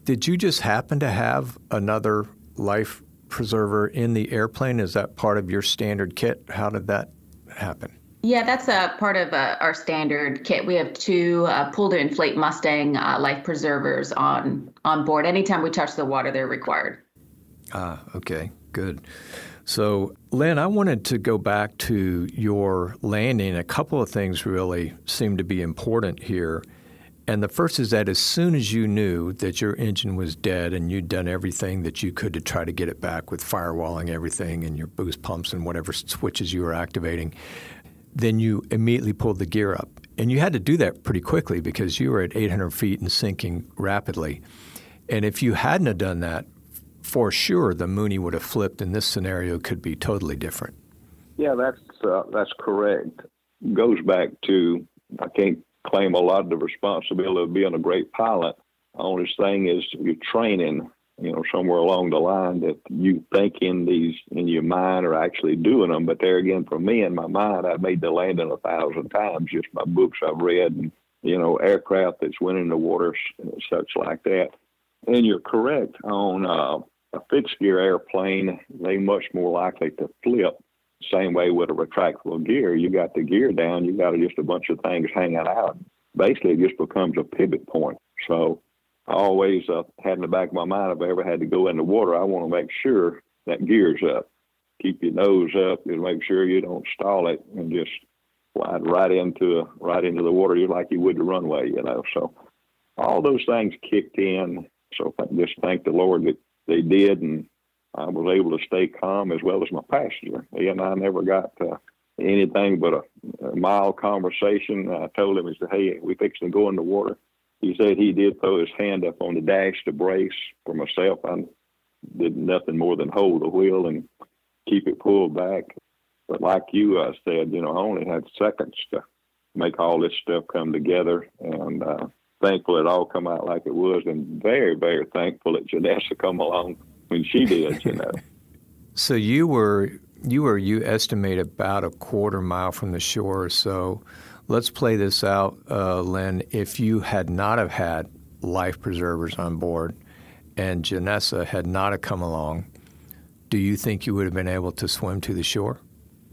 Did you just happen to have another life preserver in the airplane? Is that part of your standard kit? How did that happen? Yeah, that's a part of uh, our standard kit. We have two uh, pull to inflate Mustang uh, life preservers on on board. Anytime we touch the water, they're required. Ah, okay, good. So, Lynn, I wanted to go back to your landing. A couple of things really seem to be important here. And the first is that as soon as you knew that your engine was dead and you'd done everything that you could to try to get it back with firewalling everything and your boost pumps and whatever switches you were activating, then you immediately pulled the gear up. And you had to do that pretty quickly because you were at 800 feet and sinking rapidly. And if you hadn't have done that, for sure the Mooney would have flipped, and this scenario could be totally different. Yeah, that's uh, that's correct. Goes back to I can't claim a lot of the responsibility of being a great pilot. The only thing is your training you know, somewhere along the line that you think in these in your mind are actually doing them. But there again, for me in my mind, I've made the landing a thousand times just by books I've read and you know aircraft that's went in the waters and such like that. And you're correct on uh, a fixed gear airplane; they much more likely to flip. Same way with a retractable gear, you got the gear down, you got just a bunch of things hanging out. Basically, it just becomes a pivot point. So I always uh, had in the back of my mind if I ever had to go in the water, I want to make sure that gear's up. Keep your nose up and make sure you don't stall it and just slide right into right into the water like you would the runway, you know. So all those things kicked in. So I just thank the Lord that they did, and I was able to stay calm as well as my passenger. He and I never got uh, anything but a, a mild conversation. I told him, he said, "Hey, we fixing to go in the water." He said he did throw his hand up on the dash to brace for myself. I did nothing more than hold the wheel and keep it pulled back. But like you I said, you know, I only had seconds to make all this stuff come together. And uh, thankful it all come out like it was. And very, very thankful that Janessa come along when she did, you know. <laughs> So you were you were you estimate about a quarter mile from the shore. Or so let's play this out, uh, Lynn. If you had not have had life preservers on board, and Janessa had not have come along, do you think you would have been able to swim to the shore?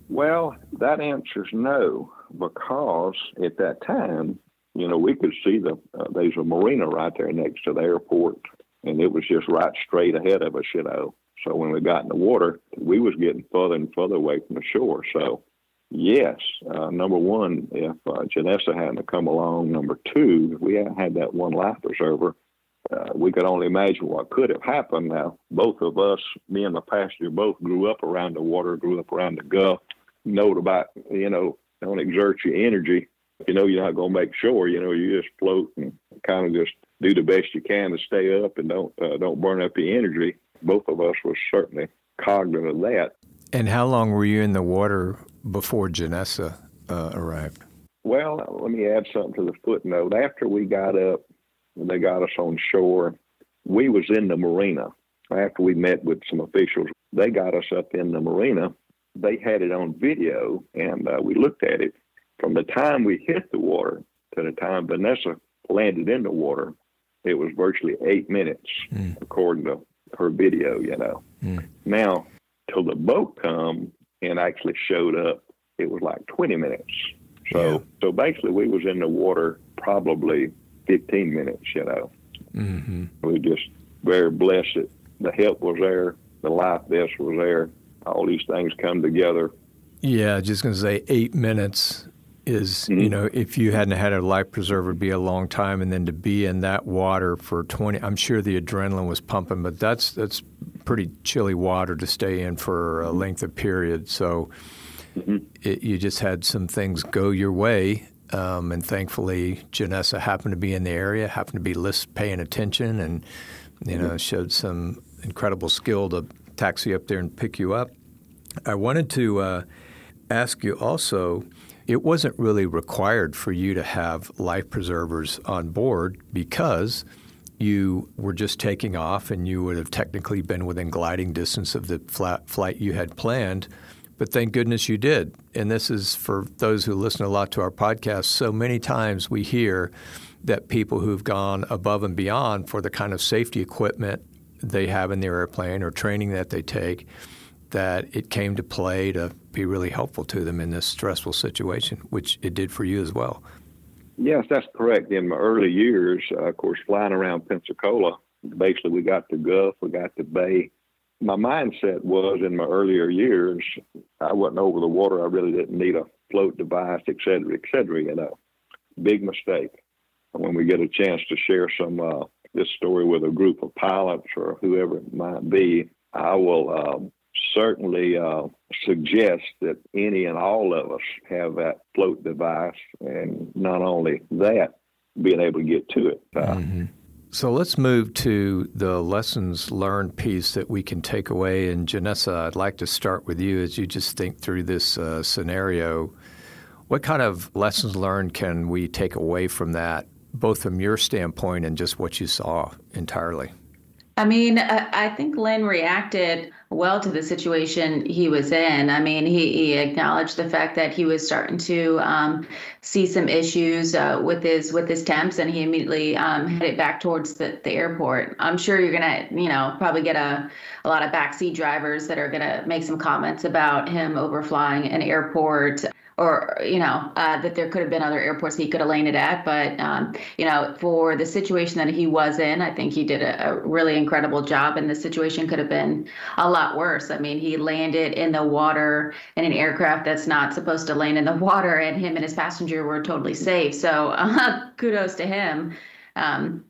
Well, that answer's no, because at that time, you know, we could see the uh, there's a marina right there next to the airport, and it was just right straight ahead of us, you know. So when we got in the water, we was getting further and further away from the shore. So yes, uh, number one, if uh, Janessa hadn't come along, number two, if we hadn't had that one life preserver, uh, we could only imagine what could have happened. Now, both of us, me and the passenger, both grew up around the water, grew up around the Gulf, know about, you know, don't exert your energy. You know, you're not going to make sure, you know, you just float and kind of just do the best you can to stay up and don't, uh, don't burn up your energy. Both of us were certainly cognizant of that. And how long were you in the water before Janessa uh, arrived? Well, let me add something to the footnote. After we got up, they got us on shore. We was in the marina. After we met with some officials, they got us up in the marina. They had it on video, and uh, we looked at it. From the time we hit the water to the time Janessa landed in the water, it was virtually eight minutes, mm. according to her video. You know. Mm. Now, till the boat come and actually showed up, it was like 20 minutes. So, yeah. so basically, we was in the water probably 15 minutes, you know. Mm-hmm. We just very blessed that the help was there, the life vest was there, all these things come together. Yeah, just to say eight minutes is, mm-hmm. you know, if you hadn't had a life preserver, it'd be a long time. And then to be in that water for 20, I'm sure the adrenaline was pumping, but that's, that's pretty chilly water to stay in for a length of period. So mm-hmm. it, you just had some things go your way um, and thankfully, Janessa happened to be in the area, happened to be list paying attention, and you know showed some incredible skill to taxi up there and pick you up. I wanted to uh, ask you also. It wasn't really required for you to have life preservers on board because you were just taking off and you would have technically been within gliding distance of the flight you had planned but thank goodness you did. And this is for those who listen a lot to our podcast. So many times we hear that people who've gone above and beyond for the kind of safety equipment they have in their airplane or training that they take, that it came to play to be really helpful to them in this stressful situation, which it did for you as well. Yes, that's correct. In my early years, uh, of course, flying around Pensacola, basically we got to Gulf, we got to Bay, my mindset was in my earlier years, I wasn't over the water. I really didn't need a float device, et cetera, et cetera, you know. Big mistake. When we get a chance to share some uh, this story with a group of pilots or whoever it might be, I will um, certainly uh, suggest that any and all of us have that float device, and not only that, being able to get to it. Uh, mm-hmm. So let's move to the lessons learned piece that we can take away. And Janessa, I'd like to start with you as you just think through this uh, scenario. What kind of lessons learned can we take away from that, both from your standpoint and just what you saw entirely? I mean, I think Lynn reacted well to the situation he was in. I mean, he, he acknowledged the fact that he was starting to um, see some issues uh, with his with his temps, and he immediately um, headed back towards the, the airport. I'm sure you're gonna, you know, probably get a, a lot of backseat drivers that are gonna make some comments about him overflying an airport or you know uh, that there could have been other airports he could have landed at but um, you know for the situation that he was in i think he did a, a, really incredible job and the situation could have been a lot worse. I mean he landed in the water in an aircraft that's not supposed to land in the water and him and his passenger were totally safe. So uh, <laughs> kudos to him. Um,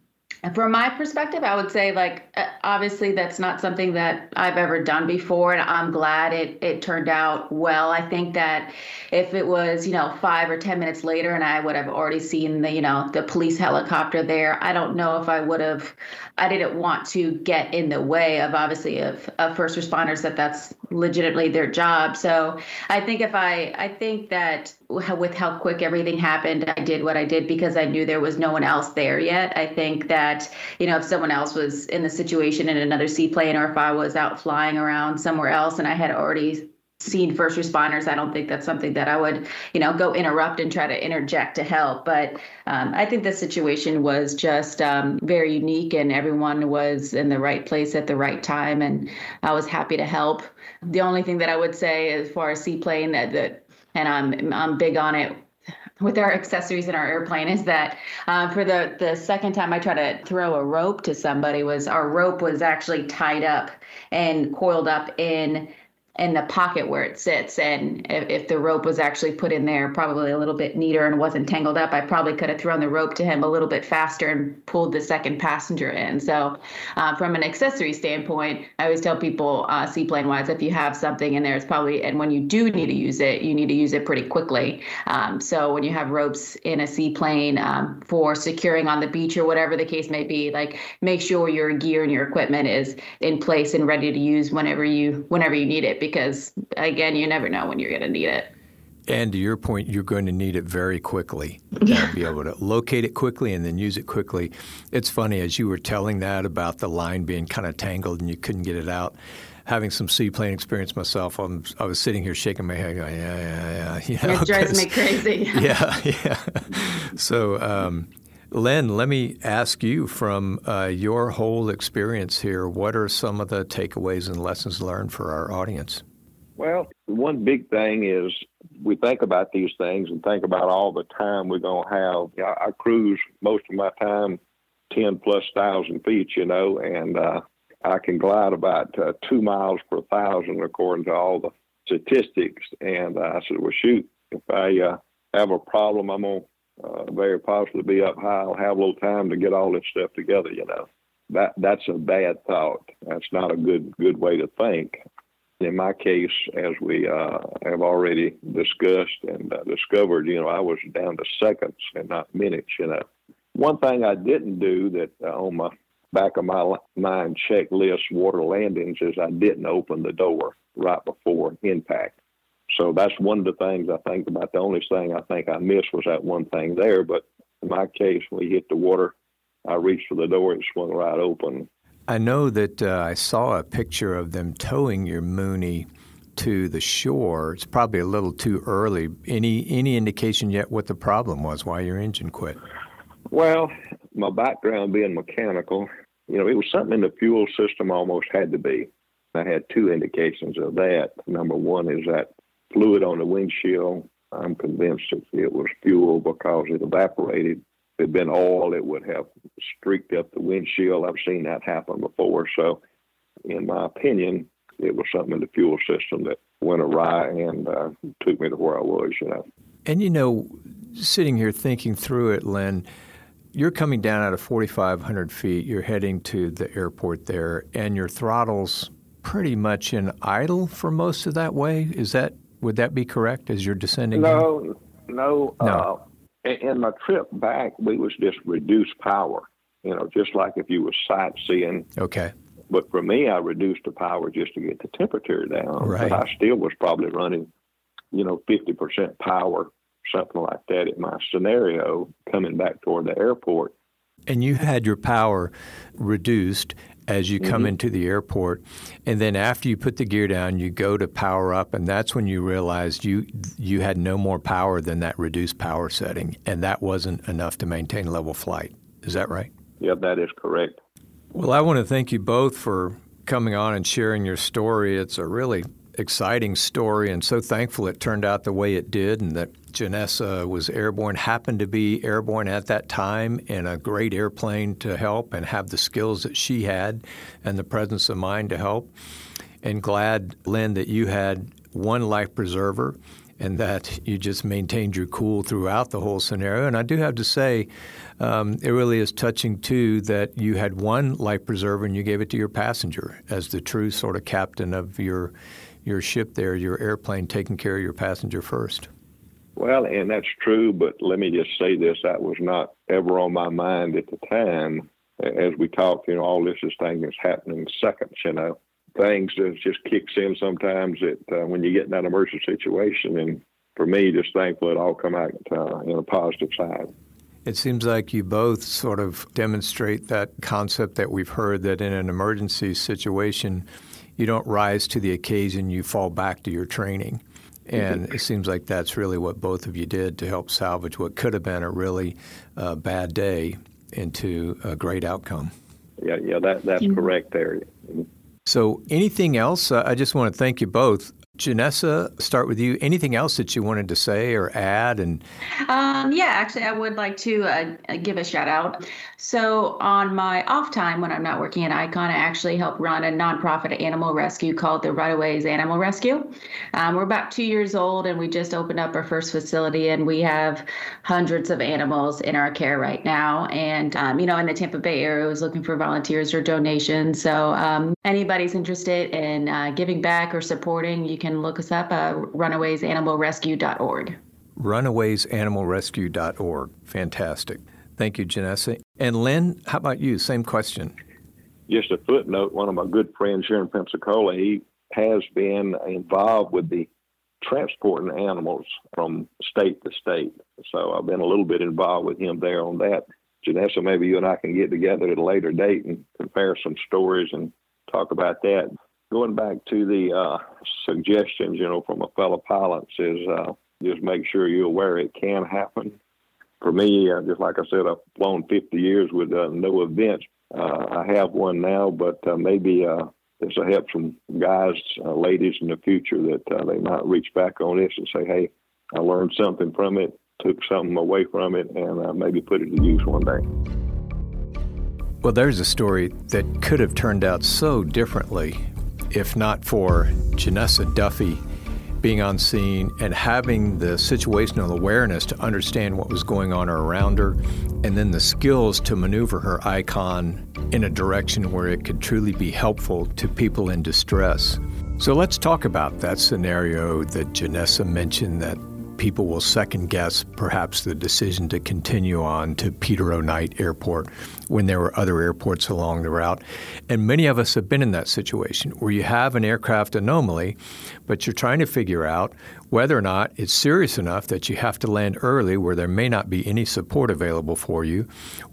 from my perspective, I would say like uh, obviously that's not something that I've ever done before, and I'm glad it it turned out well. I think that if it was you know five or ten minutes later, and I would have already seen the you know the police helicopter there, I don't know if I would have. I didn't want to get in the way of obviously of, of first responders that that's legitimately their job. So I think if I I think that with how quick everything happened, I did what I did because I knew there was no one else there yet. I think that that, you know, if someone else was in the situation in another seaplane or if I was out flying around somewhere else and I had already seen first responders, I don't think that's something that I would, you know, go interrupt and try to interject to help. But um, I think the situation was just um, very unique, and everyone was in the right place at the right time, and I was happy to help. The only thing that I would say, as far as seaplane, that that, and I'm I'm big on it with our accessories in our airplane is that uh, for the the second time I tried to throw a rope to somebody was our rope was actually tied up and coiled up in in the pocket where it sits. And if, if, the rope was actually put in there, probably a little bit neater and wasn't tangled up, I probably could have thrown the rope to him a little bit faster and pulled the second passenger in. So, uh, from an accessory standpoint, I always tell people, uh, seaplane wise, if you have something in there, it's probably, and when you do need to use it, you need to use it pretty quickly. Um, so, when you have ropes in a seaplane um, for securing on the beach or whatever the case may be, like make sure your gear and your equipment is in place and ready to use whenever you whenever you need it because again, you never know when you're going to need it. And to your point, you're going to need it very quickly. Yeah. Be able to locate it quickly and then use it quickly. It's funny as you were telling that about the line being kind of tangled and you couldn't get it out. Having some seaplane experience myself, I'm, i was sitting here shaking my head, going, "Yeah, yeah, yeah." You know, it drives <laughs> me crazy. yeah, yeah. So, um, Len, let me ask you from uh, your whole experience here, what are some of the takeaways and lessons learned for our audience? Well, one big thing is we think about these things and think about all the time we're going to have. I, I cruise most of my time 10 plus thousand feet, you know, and uh, I can glide about uh, two miles per thousand according to all the statistics. And uh, I said, well, shoot, if I uh, have a problem, I'm going to uh, very possibly be up high. I'll have a little time to get all this stuff together. You know, that that's a bad thought. That's not a good good way to think. In my case, as we uh, have already discussed and uh, discovered, you know, I was down to seconds and not minutes. You know, one thing I didn't do that uh, on my back of my mind checklist water landings is I didn't open the door right before impact. So that's one of the things I think about. The only thing I think I missed was that one thing there. But in my case, when we hit the water, I reached for the door, it swung right open. I know that uh, I saw a picture of them towing your Mooney to the shore. It's probably a little too early. Any any indication yet what the problem was? Why your engine quit? Well, my background being mechanical, you know, it was something in the fuel system. Almost had to be. I had two indications of that. Number one is that fluid on the windshield. I'm convinced if it was fuel because it evaporated. If it had been oil, it would have streaked up the windshield. I've seen that happen before. So, in my opinion, it was something in the fuel system that went awry and uh, took me to where I was, you know. And you know, sitting here thinking through it, Lynn, you're coming down out of 4,500 feet. You're heading to the airport there, and your throttle's pretty much in idle for most of that way. Is that would that be correct as you're descending? No, no. no. Uh, in my trip back, we was just reduced power. You know, just like if you were sightseeing. Okay. But for me, I reduced the power just to get the temperature down. Right. But I still was probably running, you know, 50% power, something like that in my scenario coming back toward the airport. And you had your power reduced as you come mm-hmm. into the airport. And then after you put the gear down, you go to power up, and that's when you realized you you had no more power than that reduced power setting, and that wasn't enough to maintain level flight. Is that right? Yeah, that is correct. Well, I want to thank you both for coming on and sharing your story. It's a really exciting story, and so thankful it turned out the way it did, and that Janessa was airborne, happened to be airborne at that time in a great airplane to help and have the skills that she had and the presence of mind to help. And glad, Lynn, that you had one life preserver and that you just maintained your cool throughout the whole scenario. And I do have to say, um, it really is touching too that you had one life preserver and you gave it to your passenger as the true sort of captain of your your ship there, your airplane, taking care of your passenger first. Well, and that's true, but let me just say this: that was not ever on my mind at the time. As we talked, you know, all this is thing that's happening in seconds. You know, things that just kicks in sometimes that uh, when you get in that emergency situation. And for me, just thankful it all come out uh, in a positive side. It seems like you both sort of demonstrate that concept that we've heard that in an emergency situation, you don't rise to the occasion, you fall back to your training. And it seems like that's really what both of you did to help salvage what could have been a really uh, bad day into a great outcome. Yeah, yeah, that, that's mm-hmm. correct there. So, anything else? Uh, I just want to thank you both. Janessa, start with you. Anything else that you wanted to say or add? And um, yeah, actually, I would like to uh, give a shout out. So on my off time when I'm not working at Icon, I actually help run a nonprofit animal rescue called the Runaways Animal Rescue. Um, we're about two years old, and we just opened up our first facility, and we have hundreds of animals in our care right now. And um, you know, in the Tampa Bay area, I was looking for volunteers or donations. So um, anybody's interested in uh, giving back or supporting, you can look us up uh, at runawaysanimalrescue.org. Runawaysanimalrescue.org. Fantastic. Thank you, Janessa. And Lynn, how about you? Same question. Just a footnote one of my good friends here in Pensacola, he has been involved with the transporting animals from state to state. So I've been a little bit involved with him there on that. Janessa, maybe you and I can get together at a later date and compare some stories and talk about that going back to the uh, suggestions, you know, from a fellow pilot is uh, just make sure you're aware it can happen. For me, uh, just like I said, I've flown 50 years with uh, no events. Uh, I have one now, but uh, maybe this will help some guys, ladies in the future that they might reach back on this and say, hey, I learned something from it, took something away from it, and maybe put it to use one day. Well, there's a story that could have turned out so differently if not for Janessa Duffy being on scene and having the situational awareness to understand what was going on around her, and then the skills to maneuver her icon in a direction where it could truly be helpful to people in distress. So let's talk about that scenario that Janessa mentioned that people will second guess perhaps the decision to continue on to Peter O. Knight Airport when there were other airports along the route. And many of us have been in that situation where you have an aircraft anomaly, but you're trying to figure out whether or not it's serious enough that you have to land early where there may not be any support available for you,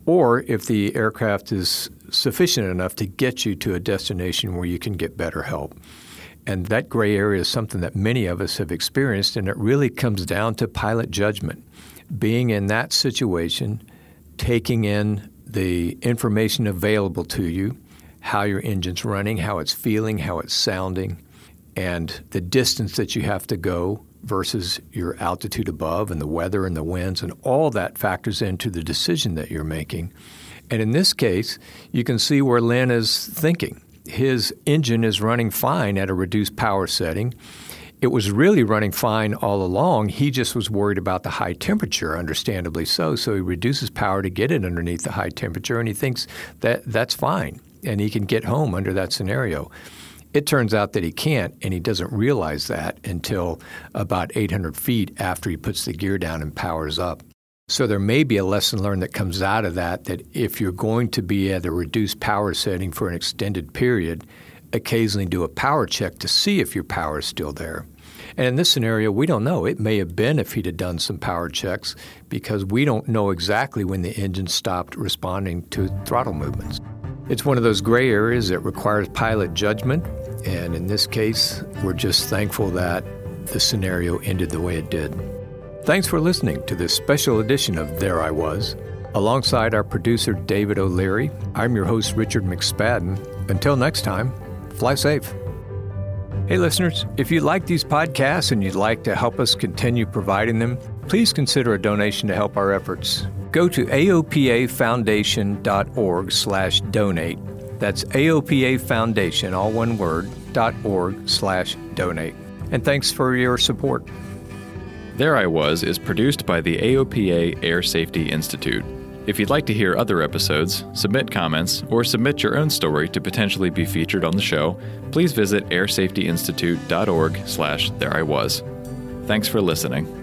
or if the aircraft is sufficient enough to get you to a destination where you can get better help. And that gray area is something that many of us have experienced, and it really comes down to pilot judgment. Being in that situation, taking in the information available to you, how your engine's running, how it's feeling, how it's sounding, and the distance that you have to go versus your altitude above and the weather and the winds, and all that factors into the decision that you're making. And in this case, you can see where Lynn is thinking his engine is running fine at a reduced power setting. It was really running fine all along. He just was worried about the high temperature, understandably so. So he reduces power to get it underneath the high temperature, and he thinks that that's fine and he can get home under that scenario. It turns out that he can't, and he doesn't realize that until about 800 feet after he puts the gear down and powers up. So there may be a lesson learned that comes out of that that if you're going to be at a reduced power setting for an extended period, occasionally do a power check to see if your power is still there. And in this scenario, we don't know. It may have been if he'd have done some power checks because we don't know exactly when the engine stopped responding to throttle movements. It's one of those gray areas that requires pilot judgment. And in this case, we're just thankful that the scenario ended the way it did. Thanks for listening to this special edition of There I Was. Alongside our producer, David O'Leary, I'm your host, Richard McSpadden. Until next time, fly safe. Hey, listeners, if you like these podcasts and you'd like to help us continue providing them, please consider a donation to help our efforts. Go to aopafoundation.org slash donate. That's AOPA Foundation, all one word, dot org slash donate. And thanks for your support. There I Was is produced by the AOPA Air Safety Institute. If you'd like to hear other episodes, submit comments, or submit your own story to potentially be featured on the show, please visit airsafetyinstitute.org slash there I was. Thanks for listening.